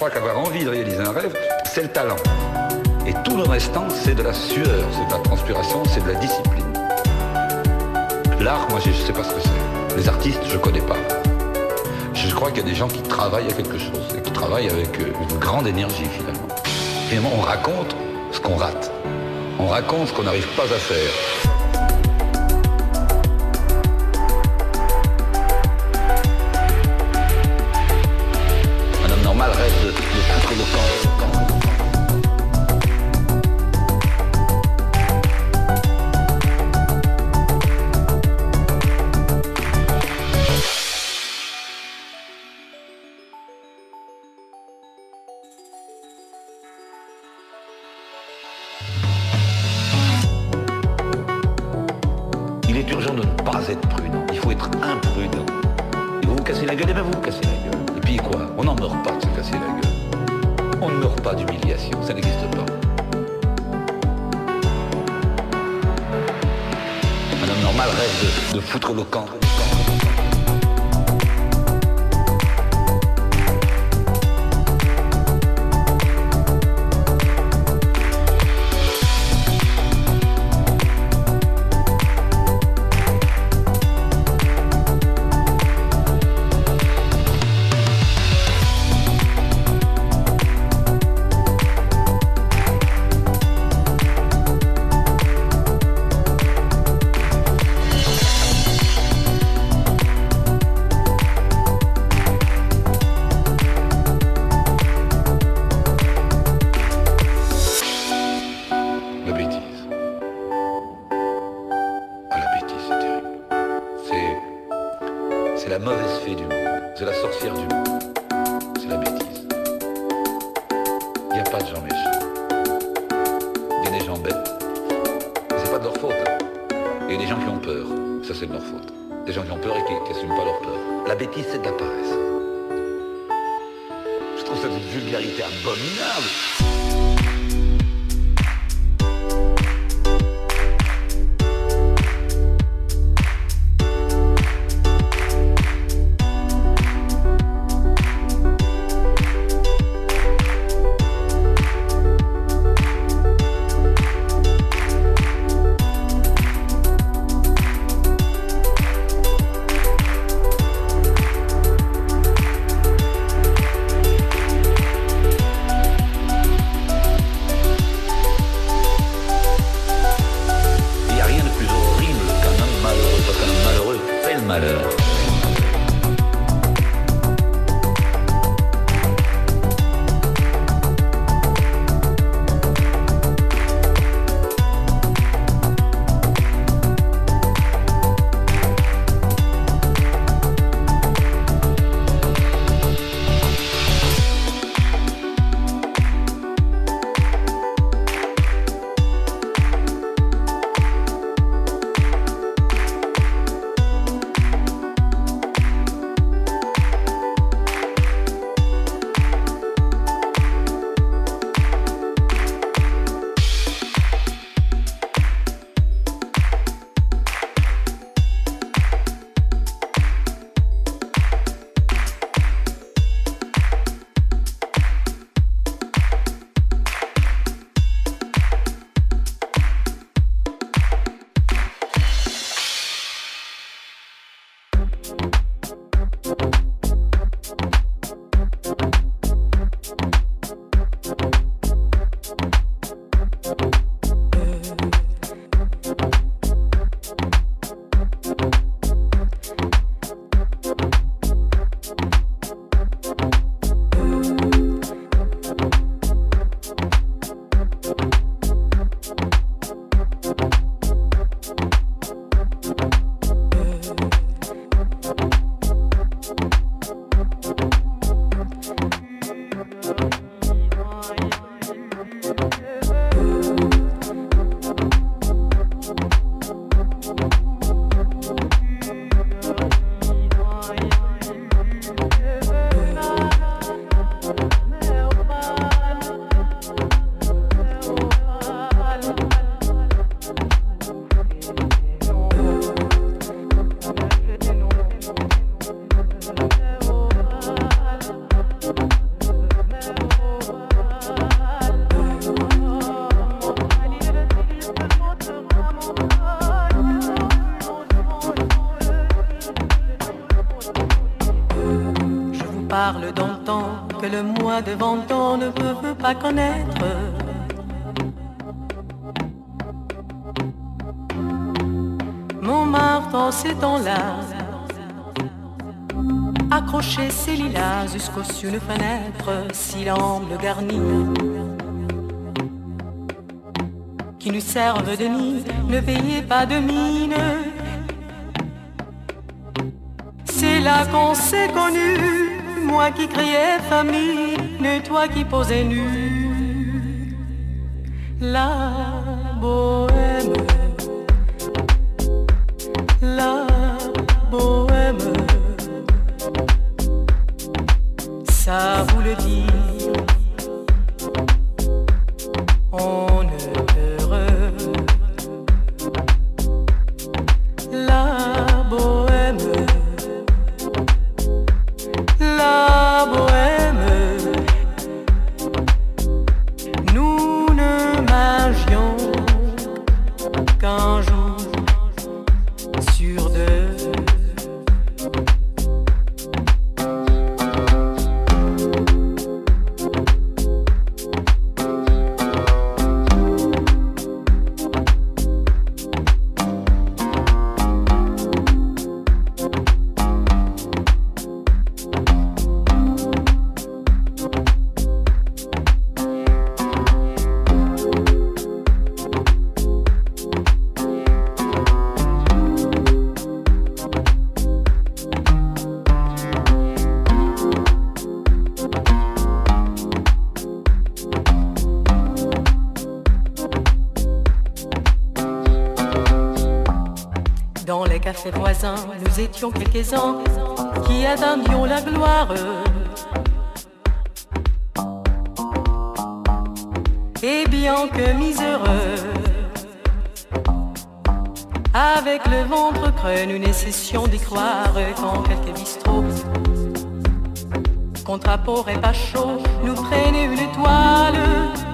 Crois qu'avoir envie de réaliser un rêve, c'est le talent. Et tout le restant, c'est de la sueur, c'est de la transpiration, c'est de la discipline. L'art, moi, je sais pas ce que c'est. Les artistes, je ne connais pas. Je crois qu'il y a des gens qui travaillent à quelque chose, et qui travaillent avec euh, une grande énergie, finalement. Finalement, on raconte ce qu'on rate. On raconte ce qu'on n'arrive pas à faire. De Venton ne veut pas connaître. Montmartre en ces temps-là accrocher ses lilas jusqu'au-dessus une fenêtre, si l'angle garni qui nous servent de nid, ne payez pas de mine. C'est là qu'on s'est connu, moi qui criais famine, toi qui posais nu. La bohème, étions quelques-uns qui attendions la gloire. Et bien que miséreux, avec le ventre creux, nous nécessions d'y croire quand quelques bistrots, contre et pas chaud, nous prenaient une toile.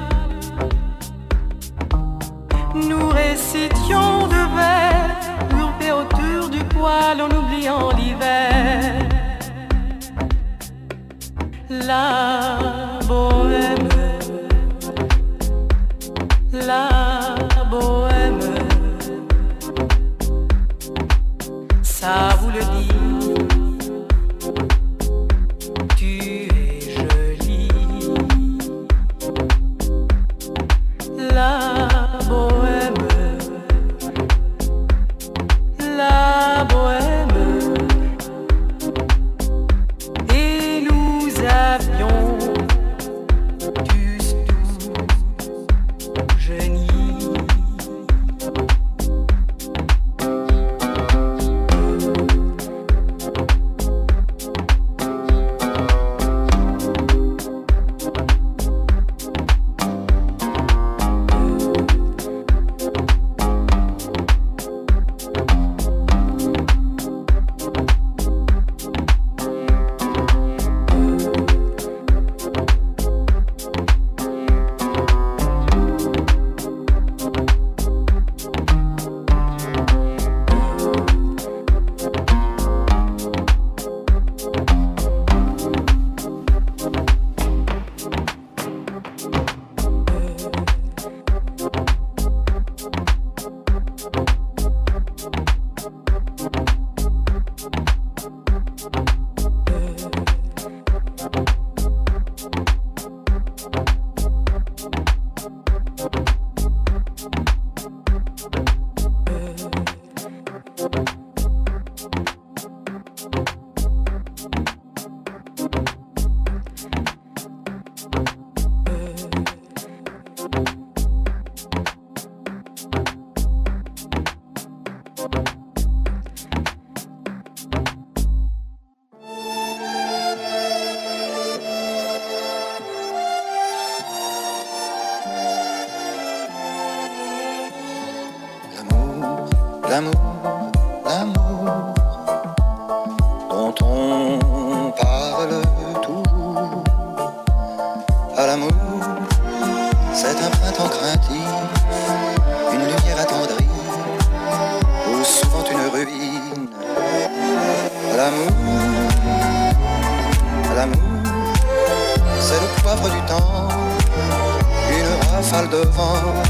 love.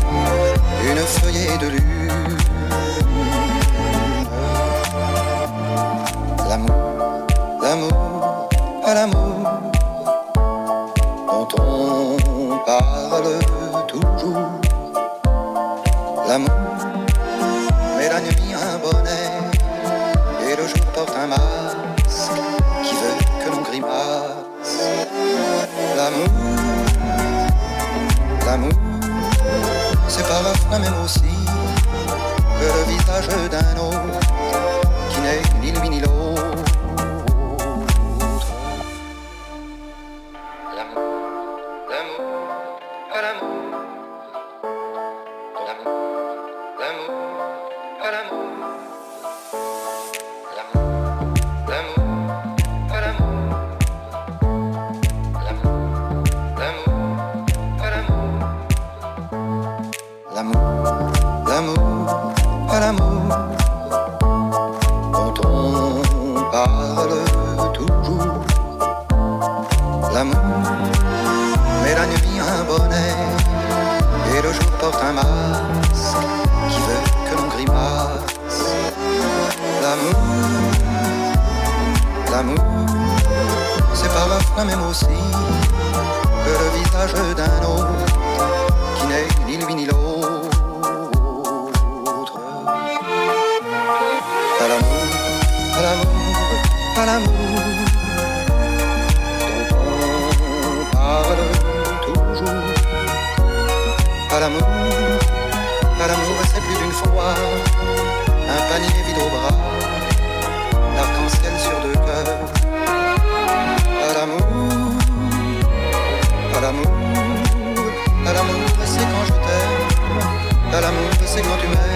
à l'amour, à l'amour c'est plus d'une fois, un panier vide au bras, l'arc-en-ciel sur deux cœurs. À l'amour, à l'amour, à l'amour c'est quand je t'aime, à l'amour c'est quand tu m'aimes.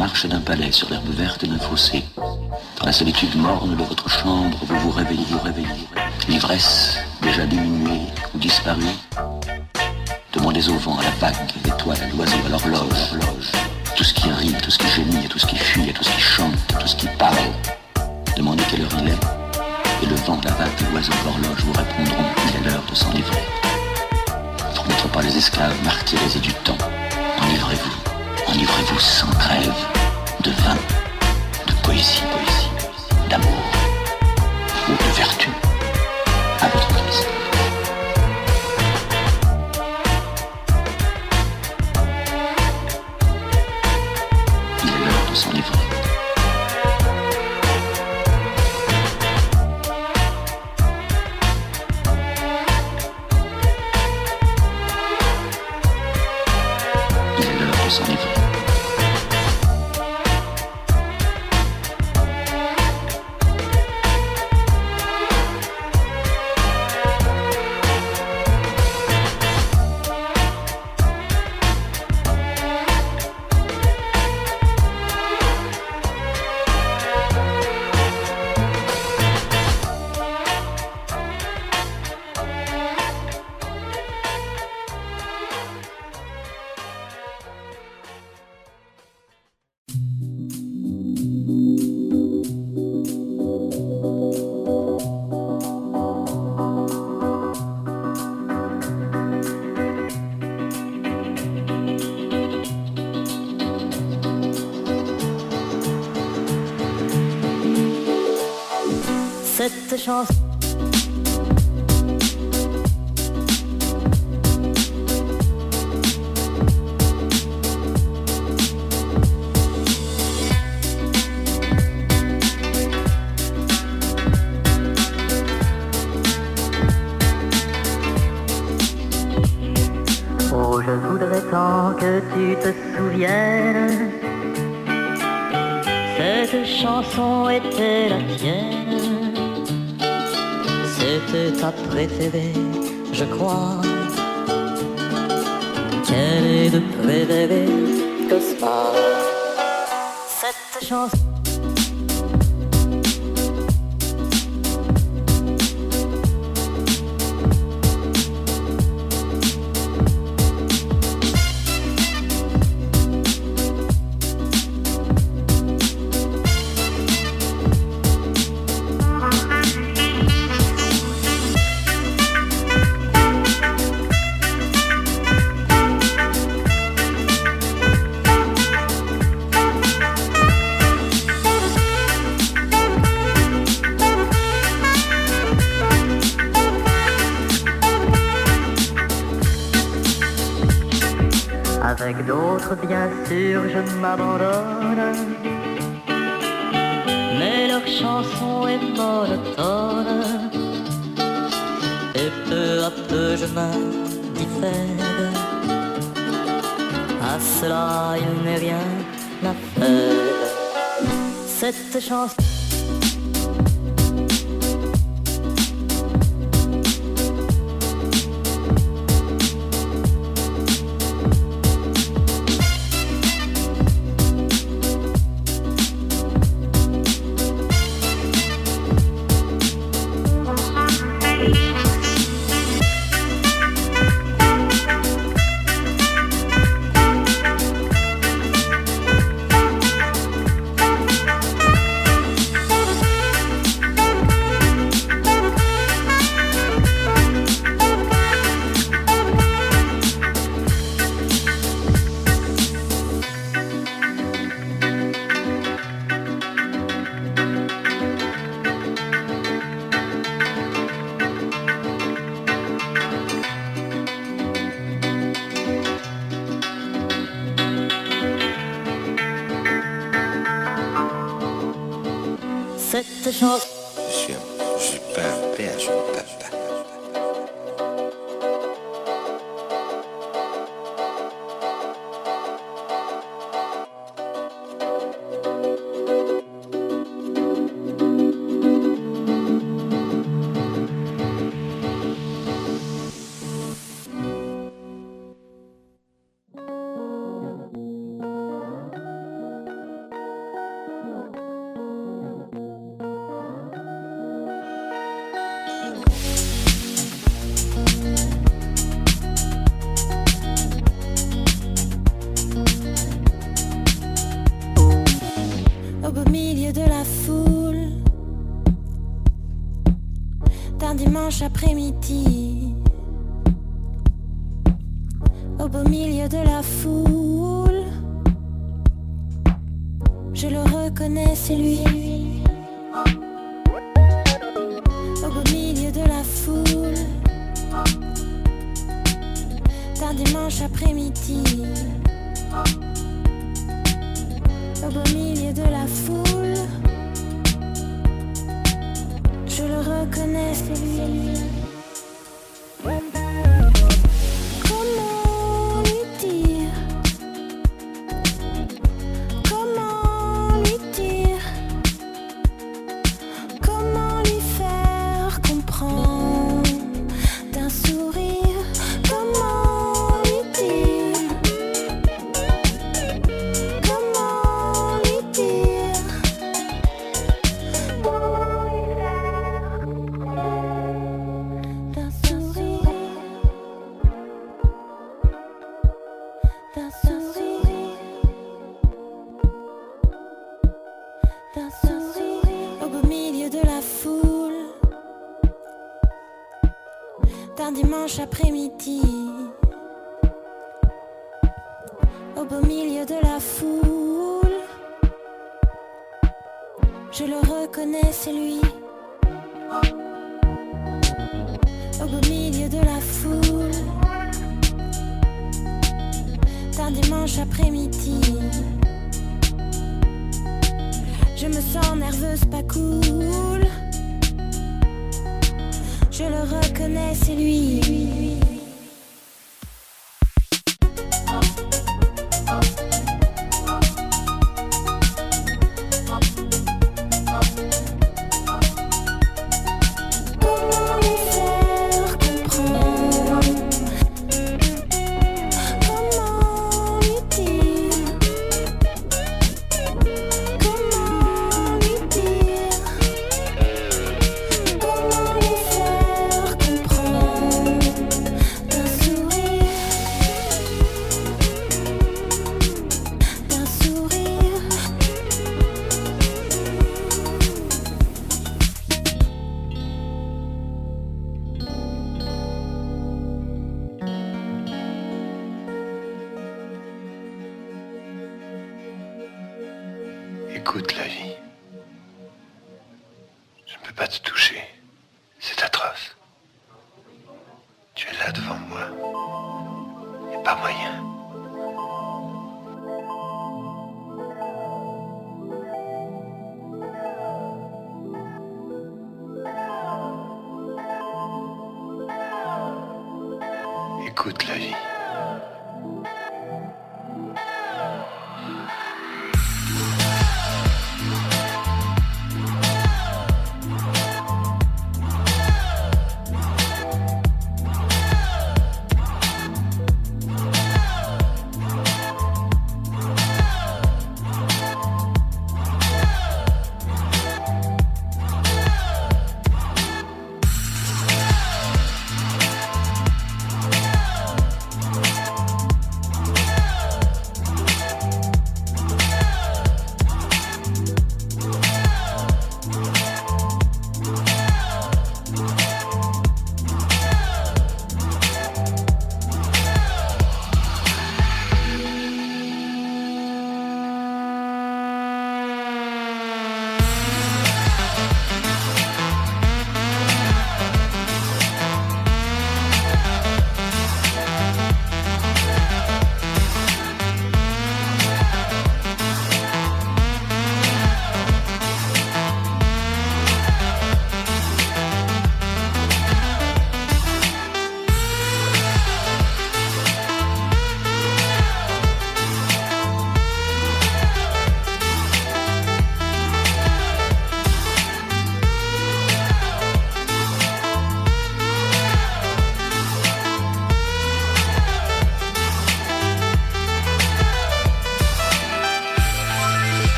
D'un palais sur l'herbe verte d'un fossé. Dans la solitude morne de votre chambre, vous vous réveillez, vous réveillez. L'ivresse, déjà diminuée ou disparue. Demandez au vent, à la vague, à l'étoile, à l'oiseau, à l'horloge, tout ce qui rit, tout ce qui gémit, tout ce qui fuit, tout ce qui chante, tout ce qui parle. Demandez quelle heure il est, et le vent, la vague, l'oiseau, l'horloge vous répondront qu'il est l'heure de s'enivrer. Pour n'être pas les esclaves martyrisés du temps, enivrez-vous, enivrez-vous sans trêve de vin, de poésie, poésie, d'amour ou de vertu the chance. préféré, je crois. Quel est le préféré que ce soit Cette chanson? shook. dimanche après-midi, au beau milieu de la foule, je le reconnais, c'est lui. Au beau milieu de la foule, d'un dimanche après-midi, au beau milieu de la foule. Je le reconnaissais.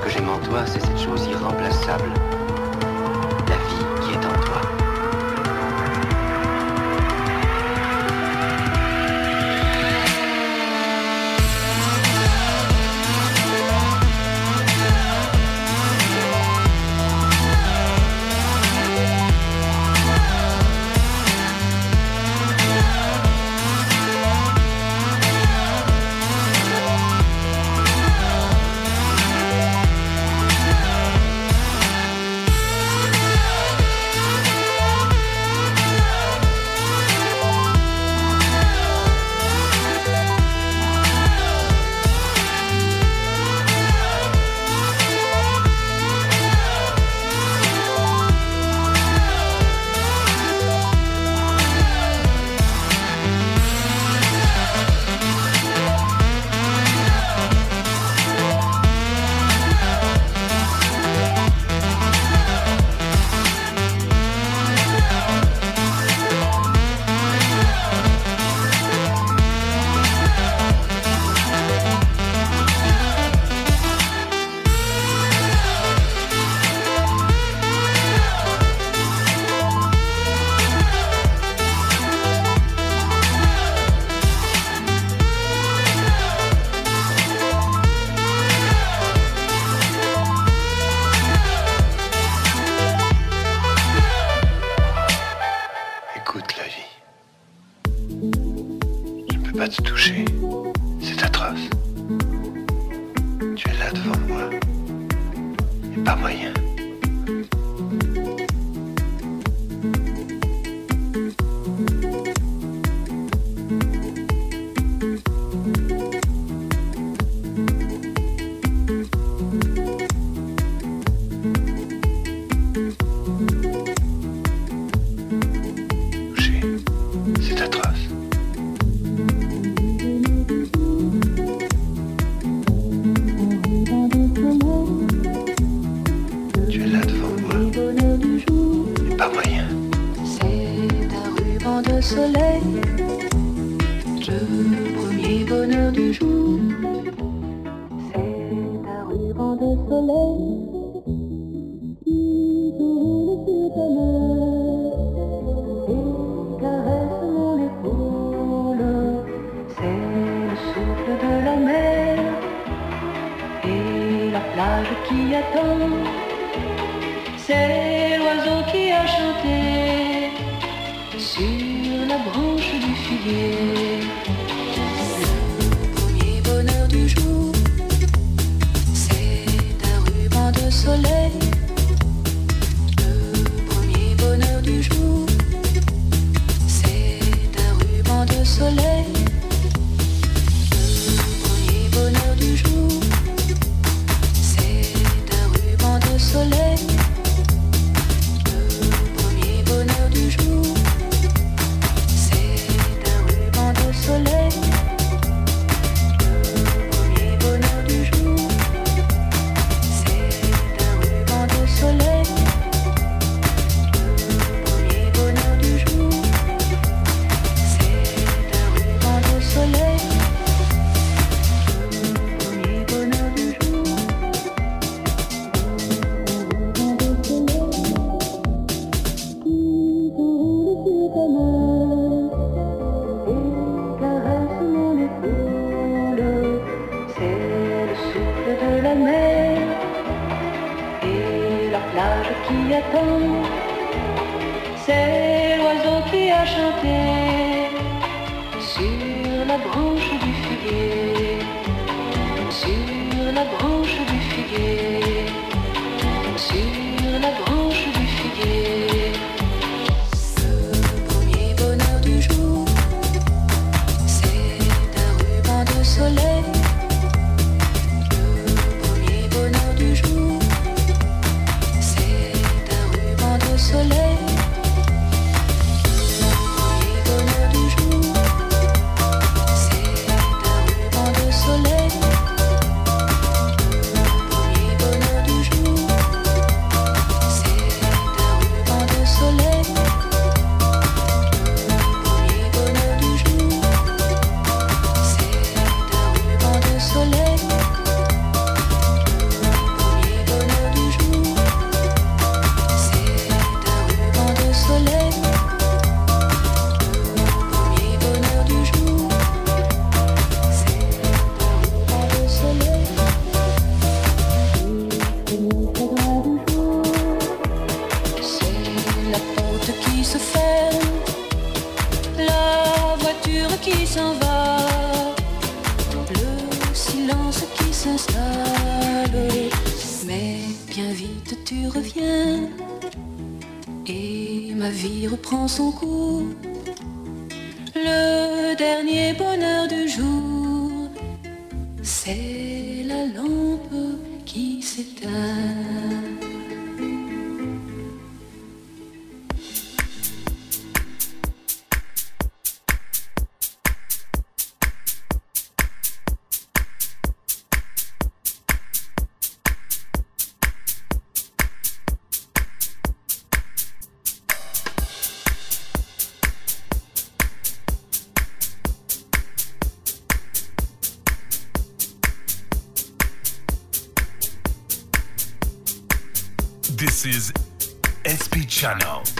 Que j'aime en toi, c'est cette chose irremplaçable. Cardano.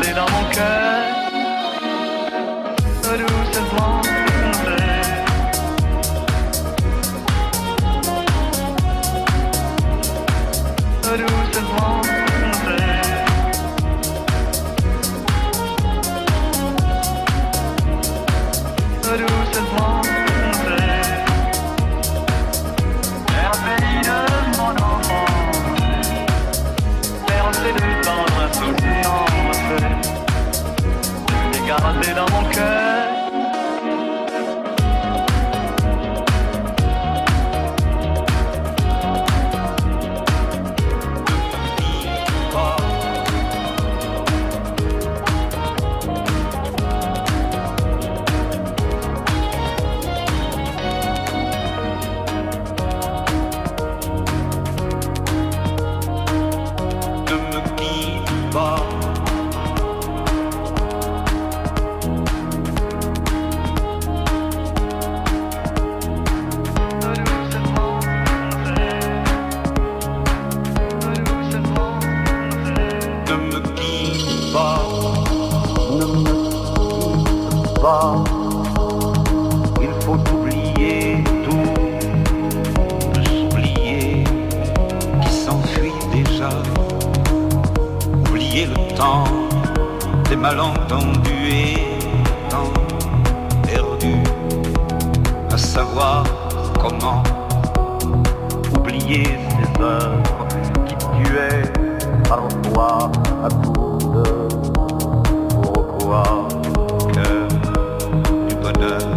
then I'm Il faut oublier tout, s'oublier qui s'enfuit déjà. Oublier le temps des malentendus et temps perdu à savoir comment oublier ces heures qui tuaient parfois à coup de pourquoi du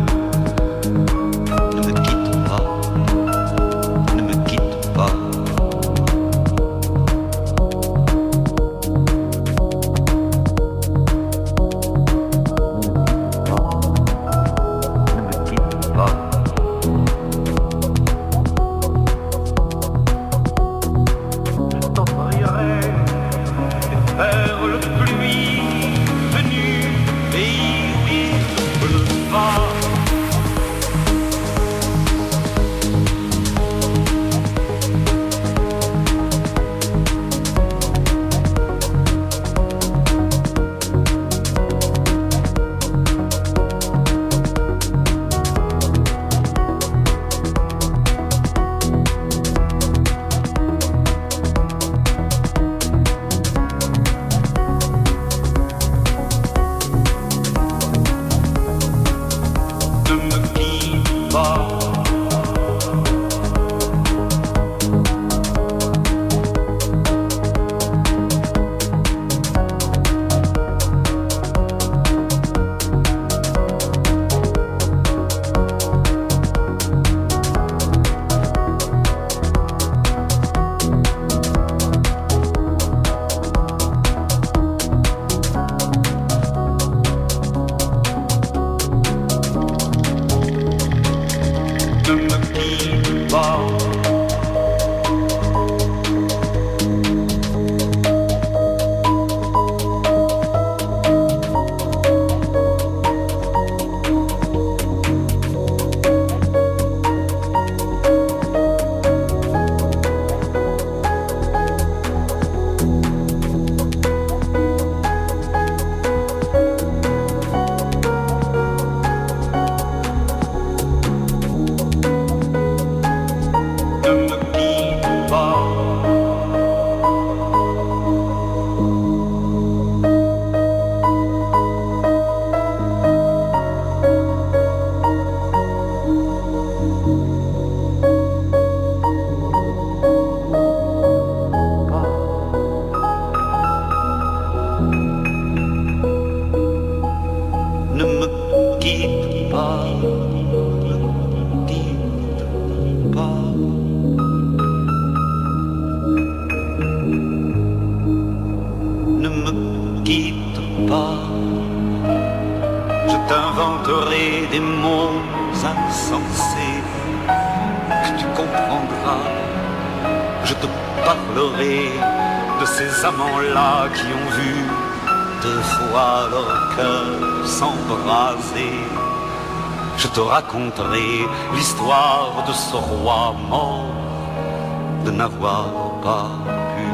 de n'avoir pas pu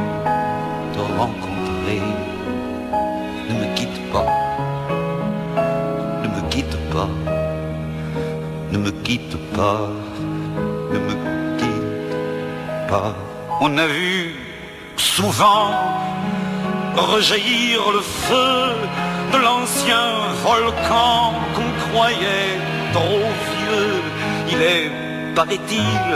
te rencontrer. Ne me quitte pas, ne me quitte pas, ne me quitte pas, ne me quitte pas. On a vu souvent rejaillir le feu de l'ancien volcan qu'on croyait trop vieux. Il est, paraît-il,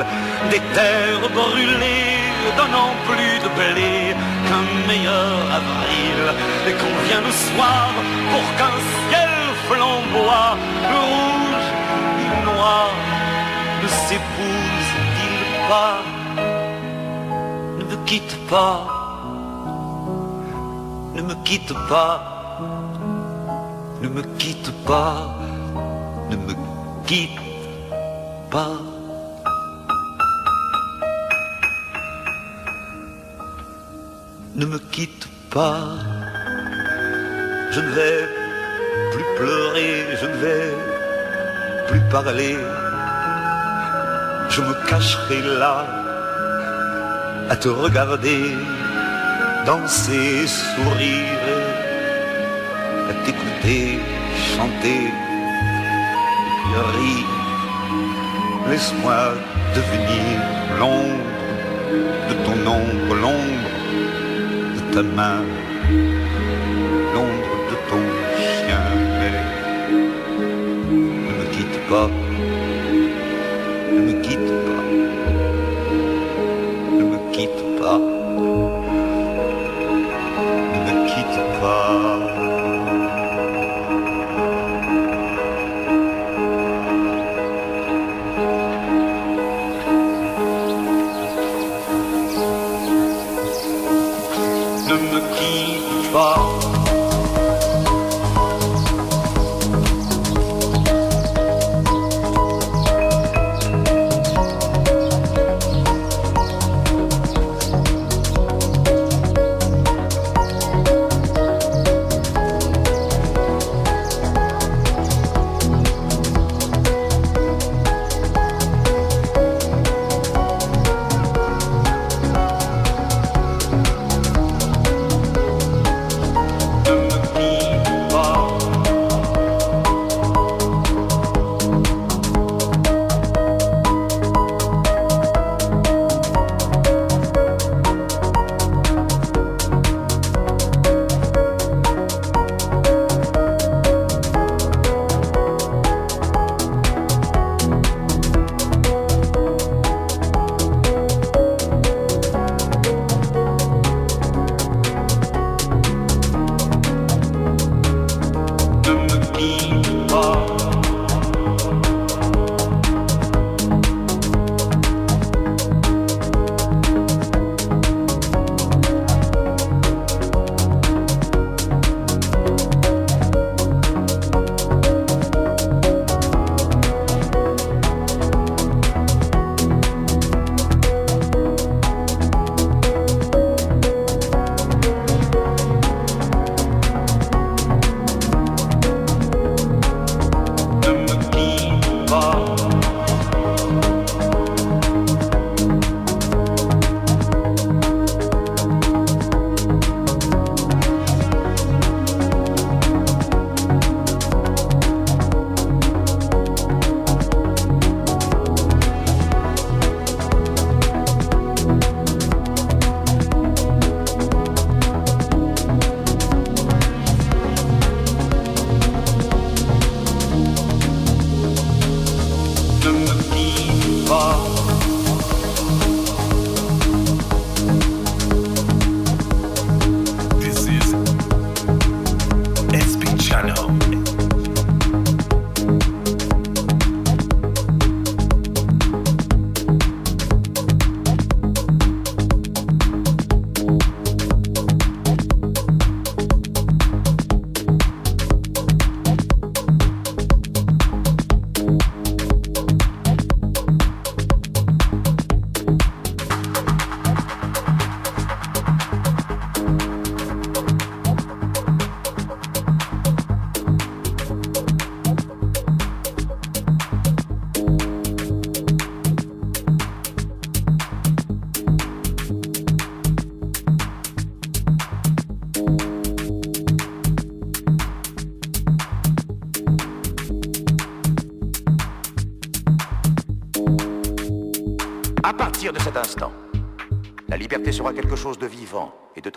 des terres brûlées, donnant plus de blé qu'un meilleur avril. Et qu'on vient le soir pour qu'un ciel flamboie, le rouge et le noir ne s'épousent-ils pas Ne me quitte pas ne me quitte pas, ne me quitte pas, ne me quitte pas. Ne me quitte pas, je ne vais plus pleurer, je ne vais plus parler, je me cacherai là à te regarder danser, sourire, à t'écouter, chanter, puis rire. Laisse-moi devenir l'ombre de ton ombre, l'ombre ta main, l'ombre de ton chien. Mais ne me quitte pas,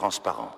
transparent.